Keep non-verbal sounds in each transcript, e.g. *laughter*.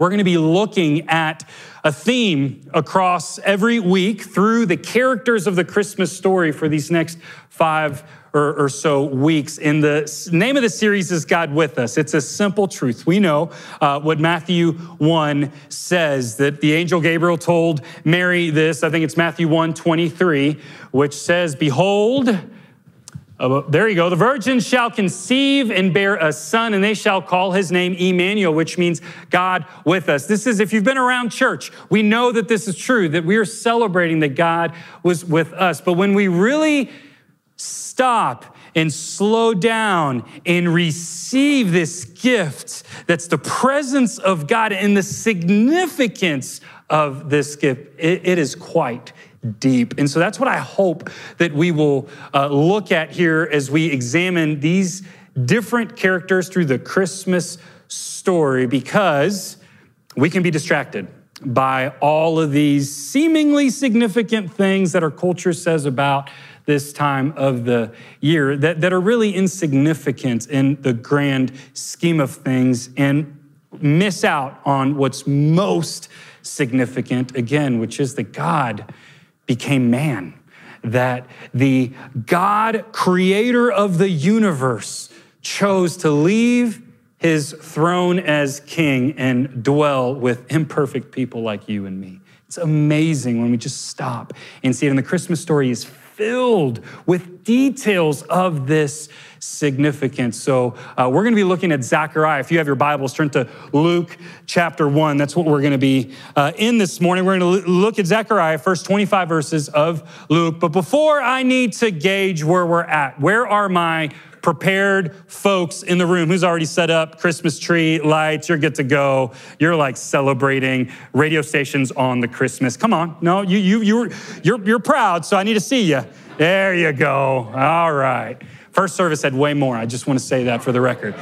We're going to be looking at a theme across every week through the characters of the Christmas story for these next five or, or, so weeks. And the name of the series is God with Us. It's a simple truth. We know uh, what Matthew 1 says that the angel Gabriel told Mary this. I think it's Matthew 1 23, which says, Behold, uh, there you go. The virgin shall conceive and bear a son, and they shall call his name Emmanuel, which means God with us. This is, if you've been around church, we know that this is true, that we are celebrating that God was with us. But when we really stop and slow down and receive this gift that's the presence of God and the significance of this gift, it, it is quite deep. And so that's what I hope that we will uh, look at here as we examine these different characters through the Christmas story because we can be distracted by all of these seemingly significant things that our culture says about this time of the year that, that are really insignificant in the grand scheme of things and miss out on what's most significant, again, which is that God became man, that the God, creator of the universe, chose to leave his throne as king and dwell with imperfect people like you and me. It's amazing when we just stop and see it. And the Christmas story is filled with details of this significance. So uh, we're going to be looking at Zechariah. If you have your Bibles, turn to Luke chapter 1. That's what we're going to be uh, in this morning. We're going to look at Zechariah, first 25 verses of Luke. But before I need to gauge where we're at, where are my prepared folks in the room who's already set up Christmas tree, lights, you're good to go. You're like celebrating radio stations on the Christmas. Come on. No, you, you, you're, you're, you're proud, so I need to see you. There you go. All right. First service had way more. I just want to say that for the record.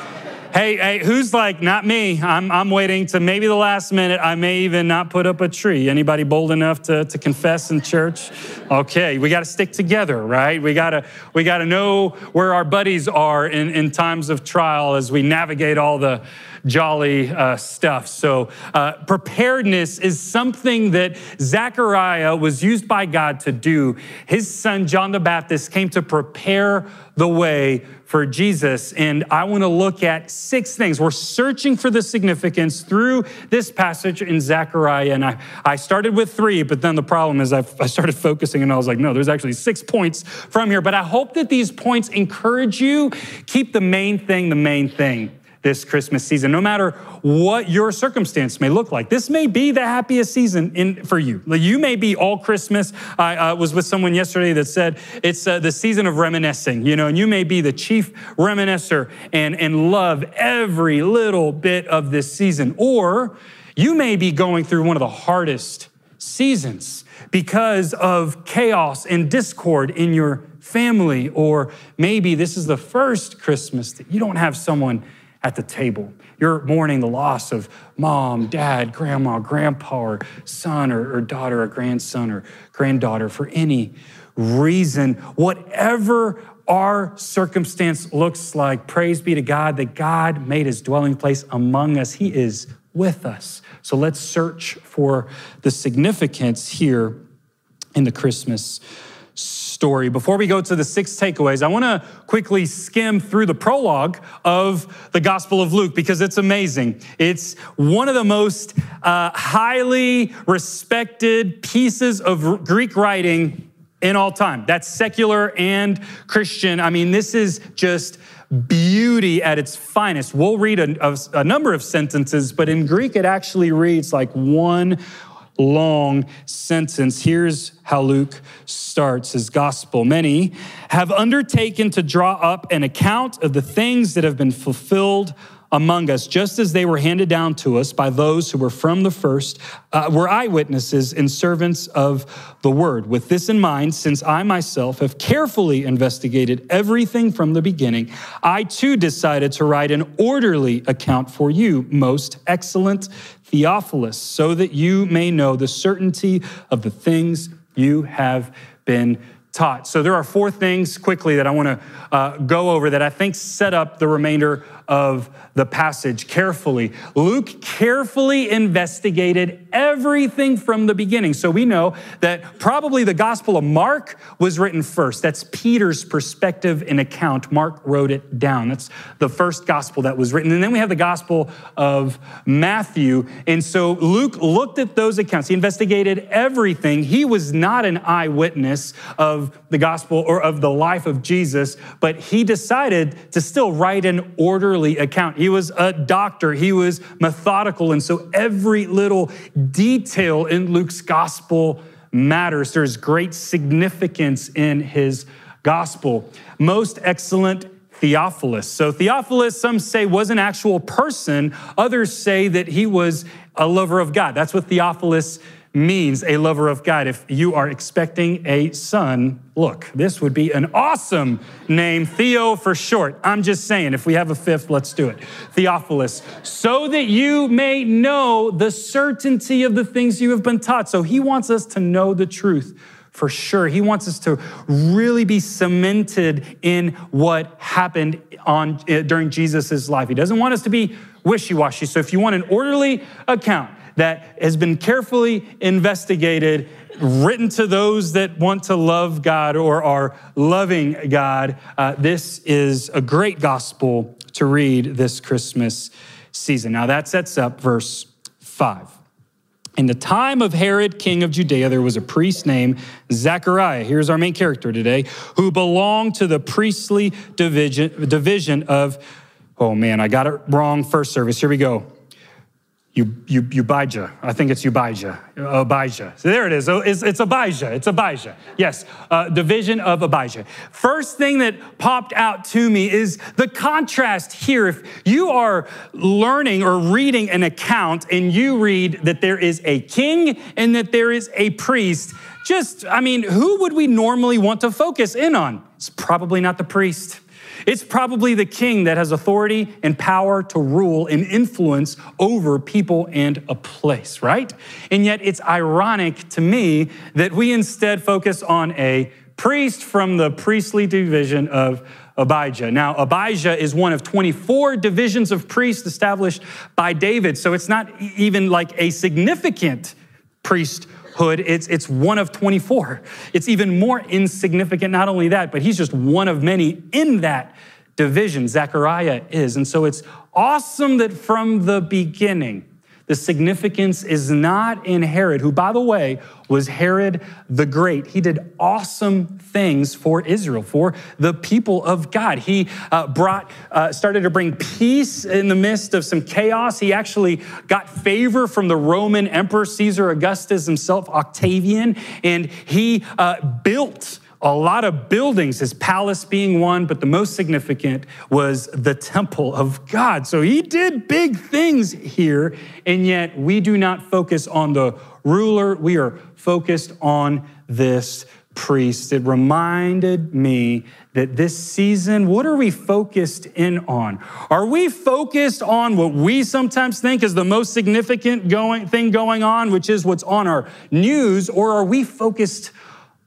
Hey, hey, who's like, not me? I'm, I'm waiting to maybe the last minute. I may even not put up a tree. Anybody bold enough to, to confess in church? Okay, we got to stick together, right? We got to we got to know where our buddies are in, in times of trial as we navigate all the jolly uh, stuff. So, uh, preparedness is something that Zechariah was used by God to do. His son, John the Baptist, came to prepare the way for Jesus. And I want to look at six things. We're searching for the significance through this passage in Zechariah. And I, I started with three, but then the problem is I've, I started focusing and I was like, no, there's actually six points from here. But I hope that these points encourage you. Keep the main thing the main thing this Christmas season, no matter what your circumstance may look like. This may be the happiest season in, for you. You may be all Christmas. I uh, was with someone yesterday that said it's uh, the season of reminiscing, you know, and you may be the chief reminiscer and, and love every little bit of this season. Or you may be going through one of the hardest seasons because of chaos and discord in your family. Or maybe this is the first Christmas that you don't have someone at the table. You're mourning the loss of mom, dad, grandma, grandpa, or son or, or daughter, or grandson or granddaughter for any reason. Whatever our circumstance looks like, praise be to God that God made his dwelling place among us. He is with us. So let's search for the significance here in the Christmas story. Before we go to the six takeaways, I want to quickly skim through the prologue of the Gospel of Luke because it's amazing. It's one of the most uh, highly respected pieces of Greek writing in all time. That's secular and Christian. I mean, this is just beauty at its finest. We'll read a, a, a number of sentences, but in Greek, it actually reads like one long sentence. Here's how Luke starts his gospel. Many have undertaken to draw up an account of the things that have been fulfilled among us, just as they were handed down to us by those who were from the first, uh, were eyewitnesses and servants of the word. With this in mind, since I myself have carefully investigated everything from the beginning, I too decided to write an orderly account for you, most excellent Theophilus, so that you may know the certainty of the things you have been taught. So there are four things quickly that I want to uh, go over that I think set up the remainder of the passage carefully. Luke carefully investigated everything from the beginning. So we know that probably the Gospel of Mark was written first. That's Peter's perspective and account. Mark wrote it down. That's the first gospel that was written. And then we have the Gospel of Matthew. And so Luke looked at those accounts. He investigated everything. He was not an eyewitness of the gospel or of the life of Jesus, but he decided to still write an orderly account. He was a doctor, he was methodical. And so every little detail in Luke's gospel matters. There's great significance in his gospel. Most excellent Theophilus. So, Theophilus, some say, was an actual person. Others say that he was a lover of God. That's what Theophilus means a lover of God. If you are expecting a son, look, this would be an awesome name, Theo for short. I'm just saying, if we have a fifth, let's do it. Theophilus, so that you may know the certainty of the things you have been taught. So he wants us to know the truth for sure. He wants us to really be cemented in what happened on, eh, during Jesus' life. He doesn't want us to be wishy washy. So if you want an orderly account, that has been carefully investigated, written to those that want to love God or are loving God. Uh, this is a great gospel to read this Christmas season. Now, that sets up verse 5. In the time of Herod, king of Judea, there was a priest named Zechariah. Here's our main character today, who belonged to the priestly division, division of, oh man, I got it wrong first service. Here we go. Ubijah. I think it's Ubijah. Abijah. So there it is. It's, it's Abijah. It's Abijah. Yes, uh, division of Abijah. First thing that popped out to me is the contrast here. If you are learning or reading an account and you read that there is a king and that there is a priest, just, I mean, who would we normally want to focus in on? It's probably not the priest. It's probably the king that has authority and power to rule and influence over people and a place, right? And yet it's ironic to me that we instead focus on a priest from the priestly division of Abijah. Now, Abijah is one of 24 divisions of priests established by David, so it's not even like a significant priest hood, it's, it's one of 24. It's even more insignificant, not only that, but he's just one of many in that division. Zechariah is. And so it's awesome that from the beginning, the significance is not in Herod, who, by the way, was Herod the Great. He did awesome things for Israel, for the people of God. He uh, brought, uh, started to bring peace in the midst of some chaos. He actually got favor from the Roman Emperor Caesar Augustus himself, Octavian, and he uh, built a lot of buildings, his palace being one, but the most significant was the temple of God. So he did big things here, and yet we do not focus on the ruler. We are focused on this priest. It reminded me that this season, what are we focused in on? Are we focused on what we sometimes think is the most significant going, thing going on, which is what's on our news, or are we focused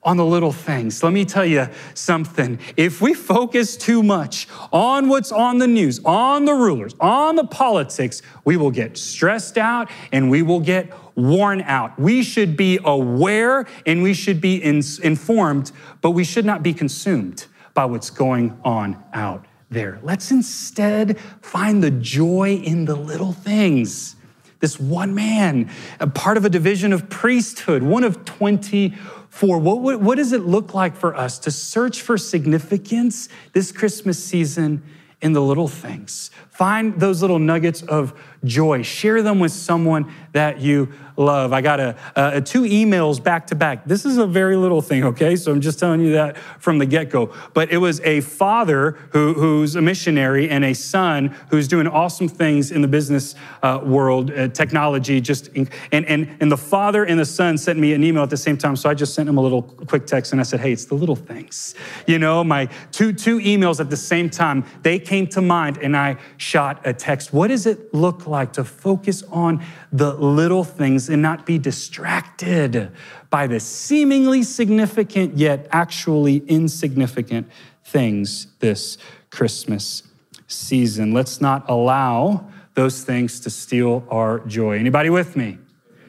on the little things. Let me tell you something. If we focus too much on what's on the news, on the rulers, on the politics, we will get stressed out and we will get worn out. We should be aware and we should be in, informed, but we should not be consumed by what's going on out there. Let's instead find the joy in the little things. This one man, a part of a division of priesthood, one of 20 for what, what does it look like for us to search for significance this Christmas season in the little things? Find those little nuggets of joy. Share them with someone that you love. I got a, a, two emails back to back. This is a very little thing, okay? So I'm just telling you that from the get go. But it was a father who, who's a missionary and a son who's doing awesome things in the business uh, world, uh, technology. Just and and and the father and the son sent me an email at the same time. So I just sent him a little quick text and I said, "Hey, it's the little things." You know, my two two emails at the same time. They came to mind, and I shot a text. What does it look like to focus on the little things and not be distracted by the seemingly significant yet actually insignificant things this Christmas season. Let's not allow those things to steal our joy. Anybody with me?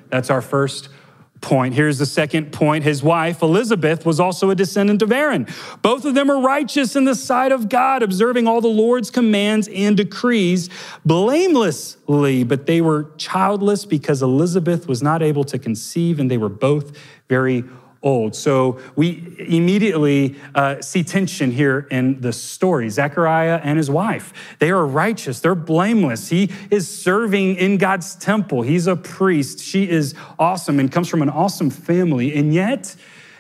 That's our first point. Here's the second point. His wife, Elizabeth, was also a descendant of Aaron. Both of them are righteous in the sight of God, observing all the Lord's commands and decrees blamelessly, but they were childless because Elizabeth was not able to conceive, and they were both very old. So we immediately uh, see tension here in the story. Zechariah and his wife, they are righteous, they're blameless. He is serving in God's temple, he's a priest. She is awesome and comes from an awesome family. And yet,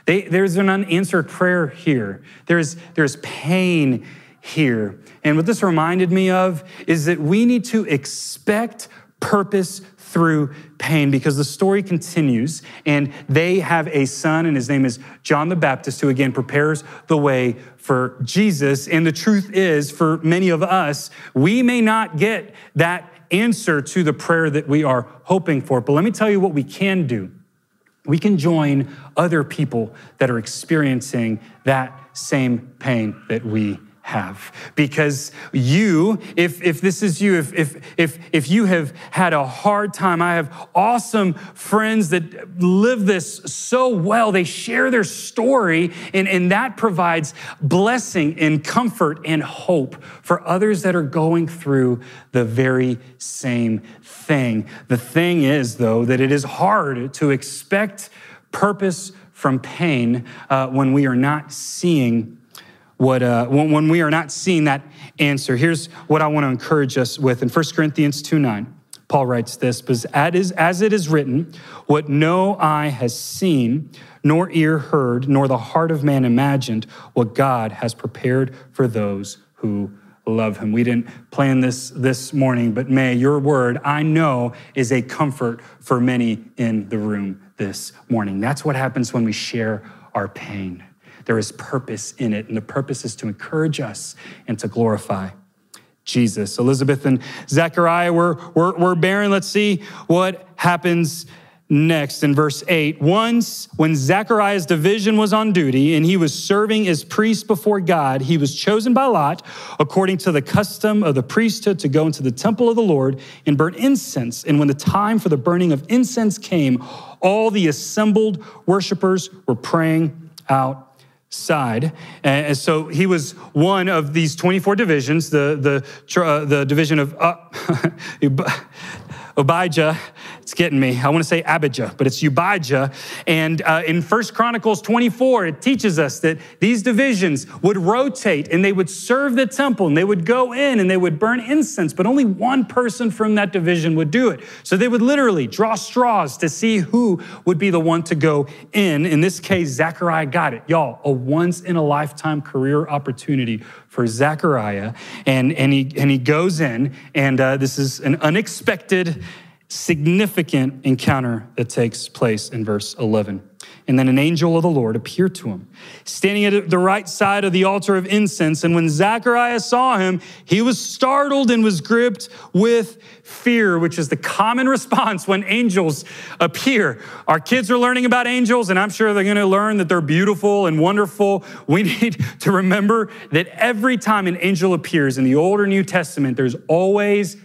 they, there's an unanswered prayer here. There's, there's pain here. And what this reminded me of is that we need to expect purpose through pain because the story continues and they have a son and his name is John the Baptist who again prepares the way for Jesus. And the truth is for many of us we may not get that answer to the prayer that we are hoping for. But let me tell you what we can do. We can join other people that are experiencing that same pain that we have. Because you, if, if this is you, if, if, if, if you have had a hard time, I have awesome friends that live this so well. They share their story, and, and that provides blessing and comfort and hope for others that are going through the very same thing. The thing is, though, that it is hard to expect purpose from pain uh, when we are not seeing what, uh, when, when we are not seeing that answer. Here's what I want to encourage us with in 1 Corinthians 2 9. Paul writes this, but as it is written, what no eye has seen, nor ear heard, nor the heart of man imagined, what God has prepared for those who love him. We didn't plan this this morning, but may your word, I know, is a comfort for many in the room this morning. That's what happens when we share our pain. There is purpose in it, and the purpose is to encourage us and to glorify Jesus. Elizabeth and Zechariah were, were, were barren. Let's see what happens next in verse 8. Once, when Zechariah's division was on duty and he was serving as priest before God, he was chosen by Lot, according to the custom of the priesthood, to go into the temple of the Lord and burn incense. And when the time for the burning of incense came, all the assembled worshipers were praying out side. And so he was one of these 24 divisions, the, the, uh, the division of uh, *laughs* Abijah. It's getting me. I want to say Abijah, but it's Ubijah. And uh, in First Chronicles 24, it teaches us that these divisions would rotate and they would serve the temple and they would go in and they would burn incense, but only one person from that division would do it. So they would literally draw straws to see who would be the one to go in. In this case, Zechariah got it. Y'all, a once in a lifetime career opportunity for Zechariah. And, and, he, and he goes in, and uh, this is an unexpected significant encounter that takes place in verse 11. And then an angel of the Lord appeared to him, standing at the right side of the altar of incense. And when Zacharias saw him, he was startled and was gripped with fear, which is the common *laughs* response when angels appear. Our kids are learning about angels, and I'm sure they're going to learn that they're beautiful and wonderful. We *laughs* need to remember that every time an angel appears in the Old or New Testament, there's always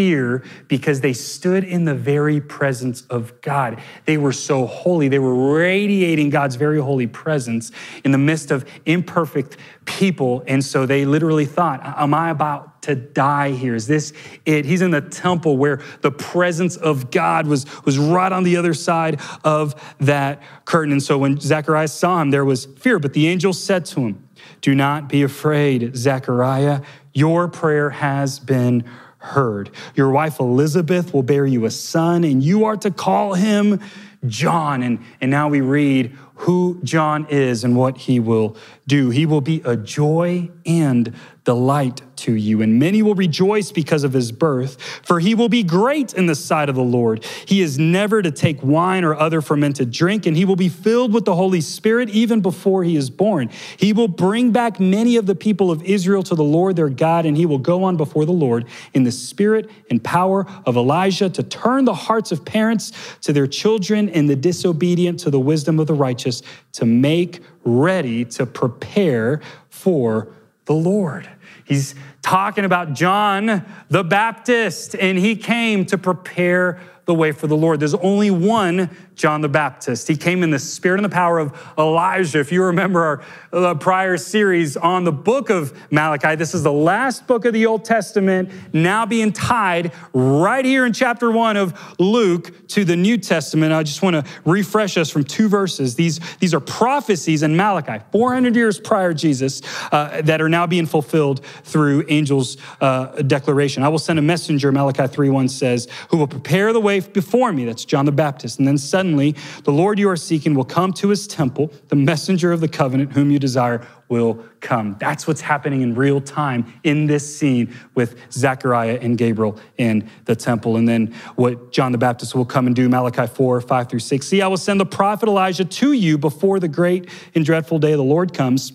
fear because they stood in the very presence of God. They were so holy. They were radiating God's very holy presence in the midst of imperfect people. And so they literally thought, Am I about to die here? Is this it? He's in the temple where the presence of God was, was right on the other side of that curtain. And so when Zacharias saw him, there was fear. But the angel said to him, Do not be afraid, Zechariah. Your prayer has been heard. Your wife Elizabeth will bear you a son, and you are to call him John. And, and now we read who John is and what he will do. He will be a joy and delight to you, and many will rejoice because of his birth, for he will be great in the sight of the Lord. He is never to take wine or other fermented drink, and he will be filled with the Holy Spirit even before he is born. He will bring back many of the people of Israel to the Lord their God, and he will go on before the Lord in the spirit and power of Elijah to turn the hearts of parents to their children and the disobedient to the wisdom of the righteous, to make ready to prepare for the Lord. He's talking about John the Baptist, and he came to prepare the way for the Lord. There's only one John the Baptist. He came in the spirit and the power of Elijah. If you remember our uh, prior series on the book of Malachi, this is the last book of the Old Testament, now being tied right here in chapter one of Luke to the New Testament. I just want to refresh us from two verses. These, these are prophecies in Malachi, 400 years prior to Jesus, uh, that are now being fulfilled through angels' uh, declaration. I will send a messenger, Malachi 3:1 says, who will prepare the way before me. That's John the Baptist. And then suddenly, the Lord you are seeking will come to his temple. The messenger of the covenant whom you desire will come. That's what's happening in real time in this scene with Zechariah and Gabriel in the temple. And then what John the Baptist will come and do, Malachi 4, 5 through 6. See, I will send the prophet Elijah to you before the great and dreadful day of the Lord comes.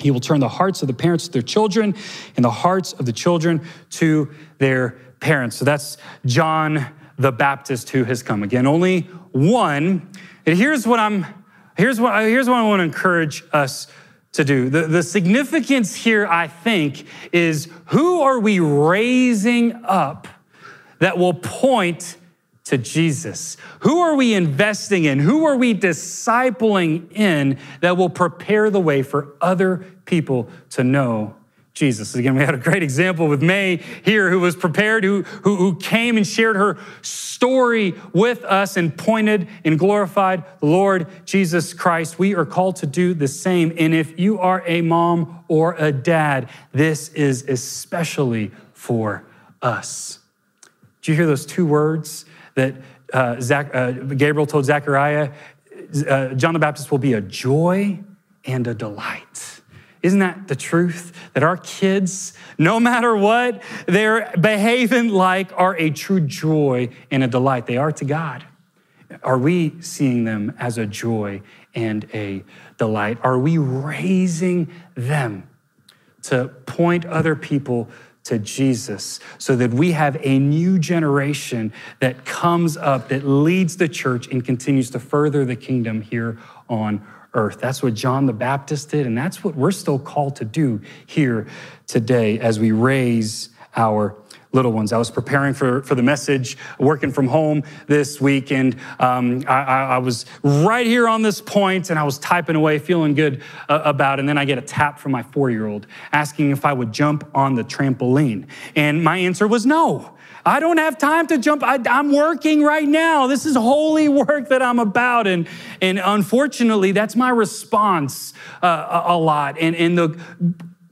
He will turn the hearts of the parents to their children and the hearts of the children to their parents. So that's John the Baptist who has come. Again, only one. And here's what I'm here's what here's what I want to encourage us to do. The, the significance here, I think, is who are we raising up that will point to Jesus? Who are we investing in? Who are we discipling in that will prepare the way for other people to know Jesus. Again, we had a great example with May here who was prepared, who, who, who, came and shared her story with us and pointed and glorified the Lord Jesus Christ. We are called to do the same. And if you are a mom or a dad, this is especially for us. Do you hear those two words that uh, Zach, uh, Gabriel told Zechariah? Uh, John the Baptist will be a joy and a delight. Isn't that the truth? That our kids, no matter what they're behaving like, are a true joy and a delight. They are to God. Are we seeing them as a joy and a delight? Are we raising them to point other people to Jesus so that we have a new generation that comes up, that leads the church and continues to further the kingdom here on earth. That's what John the Baptist did, and that's what we're still called to do here today as we raise our little ones. I was preparing for, for the message, working from home this week, and um, I, I, was right here on this point, and I was typing away, feeling good uh, about it. And then I get a tap from my four year old asking if I would jump on the trampoline. And my answer was no. I don't have time to jump. I, am working right now. This is holy *laughs* work that I'm about. And, and unfortunately, that's my response uh, a, a lot. And, and the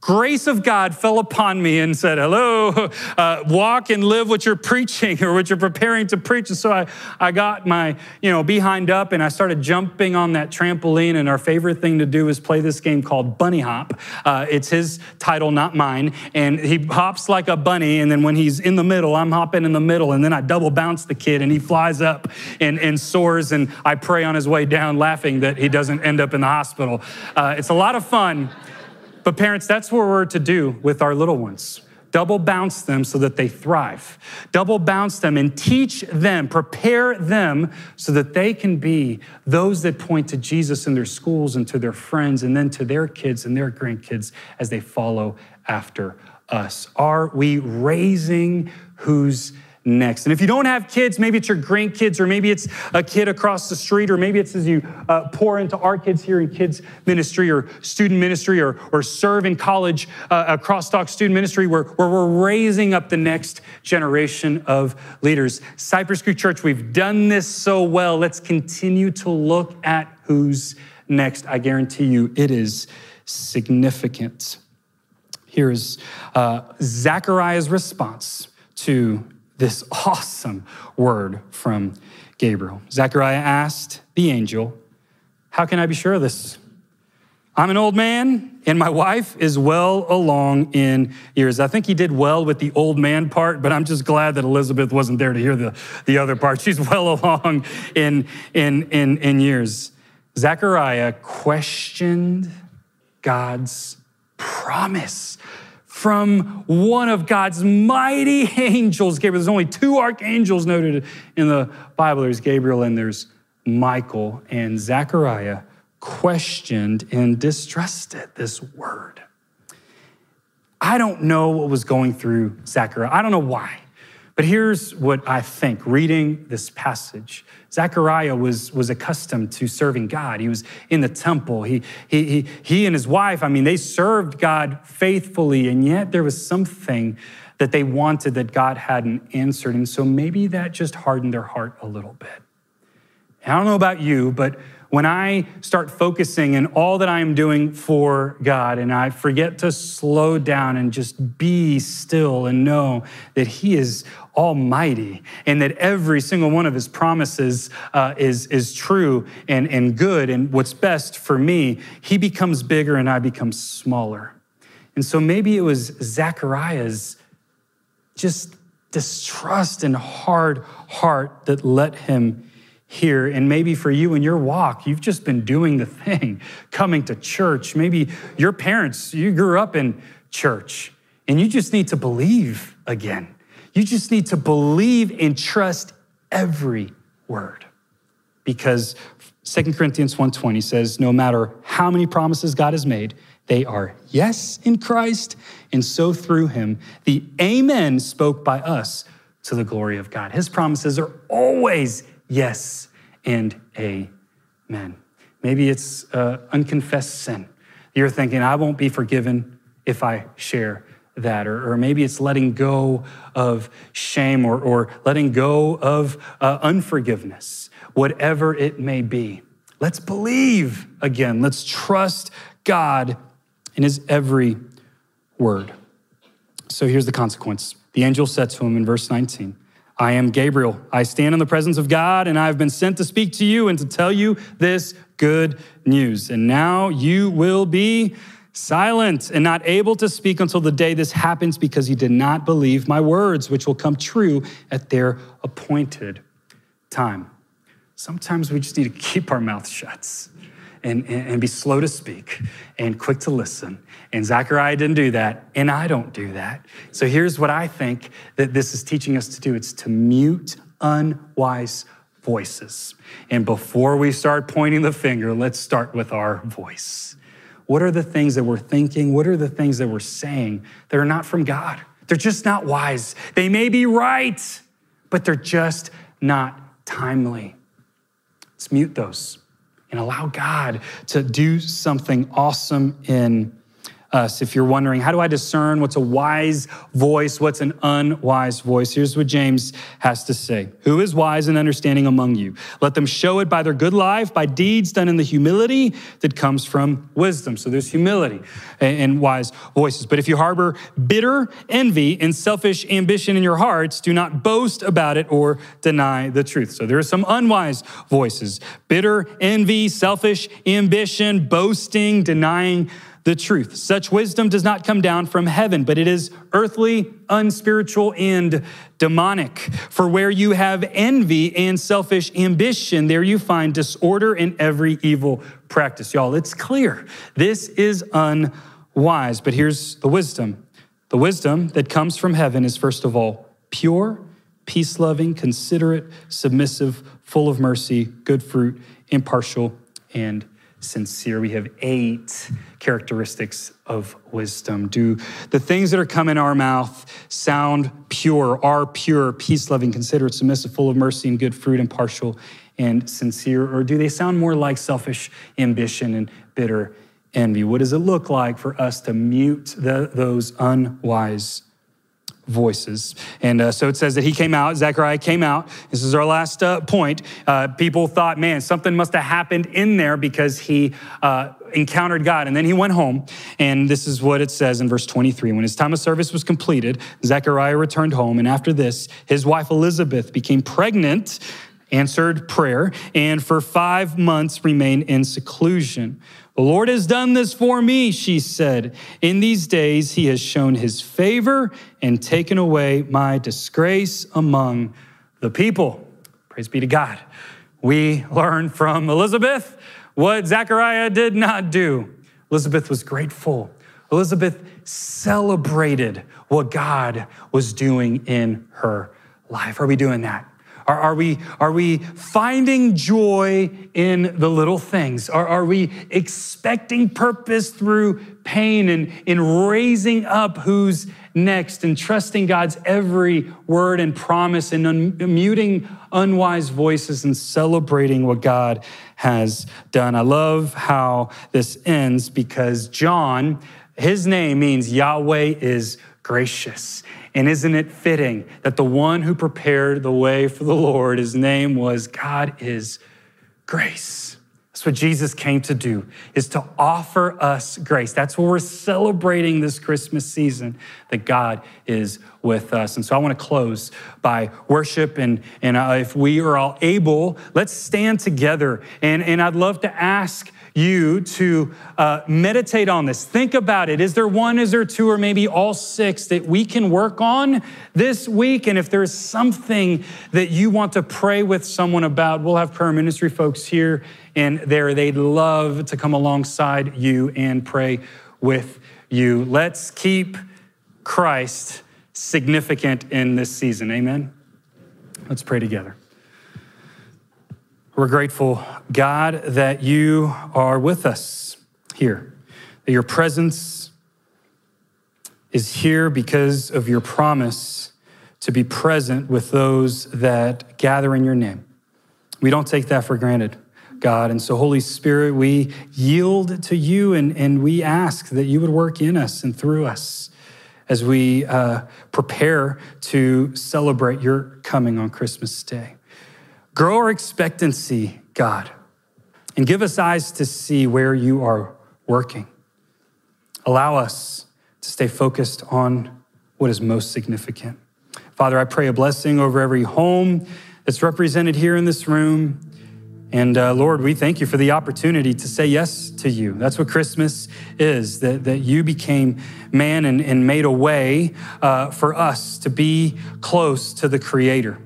grace of God fell upon me and said, Hello, uh, walk and live what you're preaching or what you're preparing to preach. And so I, I got my, you know, behind up and I started jumping on that trampoline. And our favorite thing to do is play this game called Bunny Hop. Uh, it's his title, not mine. And he hops like a bunny. And then when he's in the middle, I'm hopping in the middle. And then I double bounce the kid and he flies up and, and soars. And I pray on his way down, laughing that he doesn't end up in the hospital. Uh, it's a lot of fun. But parents, that's what we're to do with our little ones. Double bounce them so that they thrive. Double bounce them and teach them, prepare them so that they can be those that point to Jesus in their schools and to their friends and then to their kids and their grandkids as they follow after us. Are we raising who's next. And if you don't have kids, maybe it's your grandkids, or maybe it's a kid across the street, or maybe it's as you uh, pour into our kids here in kids ministry or student ministry or, or serve in college, uh, crosstalk student ministry where, where we're raising up the next generation of leaders. Cypress Creek Church, we've done this so well. Let's continue to look at who's next. I guarantee you it is significant. Here is uh, Zechariah's response to this awesome word from Gabriel. Zechariah asked the angel, How can I be sure of this? I'm an old man, and my wife is well along in years. I think he did well with the old man part, but I'm just glad that Elizabeth wasn't there to hear the, the other part. She's well along in, in, in, in years. Zechariah questioned God's promise from one of God's mighty *laughs* angels. Gabriel, there's only two archangels noted in the Bible there's Gabriel and there's Michael. And Zechariah questioned and distrusted this word. I don't know what was going through Zechariah. I don't know why. But here's what I think reading this passage. Zechariah was, was accustomed to serving God. He was in the temple. He, he, he, he and his wife, I mean, they served God faithfully, and yet there was something that they wanted that God hadn't answered. And so maybe that just hardened their heart a little bit. And I don't know about you, but when I start focusing in all that I am doing for God and I forget to slow down and just be still and know that He is almighty and that every single one of His promises uh, is, is true and, and good and what's best for me, He becomes bigger and I become smaller. And so maybe it was Zechariah's just distrust and hard heart that let him here. And maybe for you in your walk, you've just been doing the thing, *laughs* coming to church. Maybe your parents, you grew up in church, and you just need to believe again. You just need to believe and trust every word. Because 2 Corinthians 1:20 says, no matter how many promises God has made, they are yes in Christ, and so through him, the amen spoke by us to the glory of God. His promises are always yes and amen. Maybe it's uh, unconfessed sin. You're thinking, I won't be forgiven if I share that. Or, or maybe it's letting go of shame or, or letting go of uh, unforgiveness, whatever it may be. Let's believe again. Let's trust God in his every word. So here's the consequence. The angel said to him in verse 19, I am Gabriel. I stand in the presence of God, and I have been sent to speak to you and to tell you this good news. And now you will be silent and not able to speak until the day this happens because you did not believe my words, which will come true at their appointed time. Sometimes we just need to keep our mouths shut and, and, and be slow to speak and quick to listen. And Zechariah didn't do that, and I don't do that. So here's what I think that this is teaching us to do it's to mute unwise voices. And before we start pointing the finger, let's start with our voice. What are the things that we're thinking? What are the things that we're saying that are not from God? They're just not wise. They may be right, but they're just not timely. Let's mute those and allow God to do something awesome in us. If you're wondering, how do I discern what's a wise voice, what's an unwise voice? Here's what James has to say Who is wise and understanding among you? Let them show it by their good life, by deeds done in the humility that comes from wisdom. So there's humility and wise voices. But if you harbor bitter envy and selfish ambition in your hearts, do not boast about it or deny the truth. So there are some unwise voices bitter envy, selfish ambition, boasting, denying the truth. Such wisdom does not come down from heaven, but it is earthly, unspiritual, and demonic. For where you have envy and selfish ambition, there you find disorder in every evil practice. Y'all, it's clear. This is unwise, but here's the wisdom. The wisdom that comes from heaven is, first of all, pure, peace loving, considerate, submissive, full of mercy, good fruit, impartial, and sincere. We have eight characteristics of wisdom. Do the things that are coming our mouth sound pure, are pure, peace loving, considerate, submissive, full of mercy and good fruit, impartial and sincere? Or do they sound more like selfish ambition and bitter envy? What does it look like for us to mute the, those unwise voices. And uh, so it says that he came out, Zechariah came out. This is our last uh, point. Uh, people thought, man, something must have happened in there because he uh, encountered God. And then he went home. And this is what it says in verse 23 When his time of service was completed, Zechariah returned home. And after this, his wife Elizabeth became pregnant answered prayer, and for five months remained in seclusion. The Lord has done this for me, she said. In these days, he has shown his favor and taken away my disgrace among the people. Praise be to God. We learn from Elizabeth what Zechariah did not do. Elizabeth was grateful. Elizabeth celebrated what God was doing in her life. Are we doing that? Are, are, we, are we finding joy in the little things? Are, are we expecting purpose through pain and in raising up who's next and trusting God's every word and promise and un- muting unwise voices and celebrating what God has done? I love how this ends because John, his name means Yahweh is gracious. And isn't it fitting that the one who prepared the way for the Lord, his name was God is grace. That's what Jesus came to do, is to offer us grace. That's what we're celebrating this Christmas season, that God is with us. And so I want to close by worship. And, and uh, if we are all able, let's stand together. And, and I'd love to ask you to uh, meditate on this. Think about it. Is there one, is there two, or maybe all six that we can work on this week? And if there's something that you want to pray with someone about, we'll have prayer ministry folks here and there. They'd love to come alongside you and pray with you. Let's keep Christ significant in this season. Amen. Let's pray together. We're grateful, God, that you are with us here, that your presence is here because of your promise to be present with those that gather in your name. We don't take that for granted, God. And so, Holy Spirit, we yield to you and, and we ask that you would work in us and through us as we uh, prepare to celebrate your coming on Christmas Day. Grow our expectancy, God, and give us eyes to see where you are working. Allow us to stay focused on what is most significant. Father, I pray a blessing over every home that's represented here in this room. And uh, Lord, we thank you for the opportunity to say yes to you. That's what Christmas is, that, that you became man and, and made a way uh, for us to be close to the Creator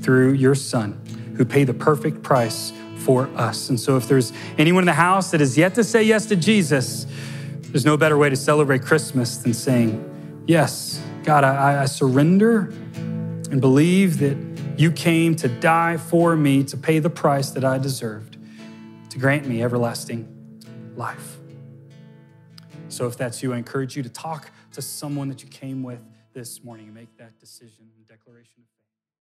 through your Son who paid the perfect price for us. And so, if there's anyone in the house that has yet to say yes to Jesus, there's no better way to celebrate Christmas than saying, Yes, God, I, I surrender and believe that you came to die for me, to pay the price that I deserved, to grant me everlasting life. So, if that's you, I encourage you to talk to someone that you came with this morning and make that decision and declaration.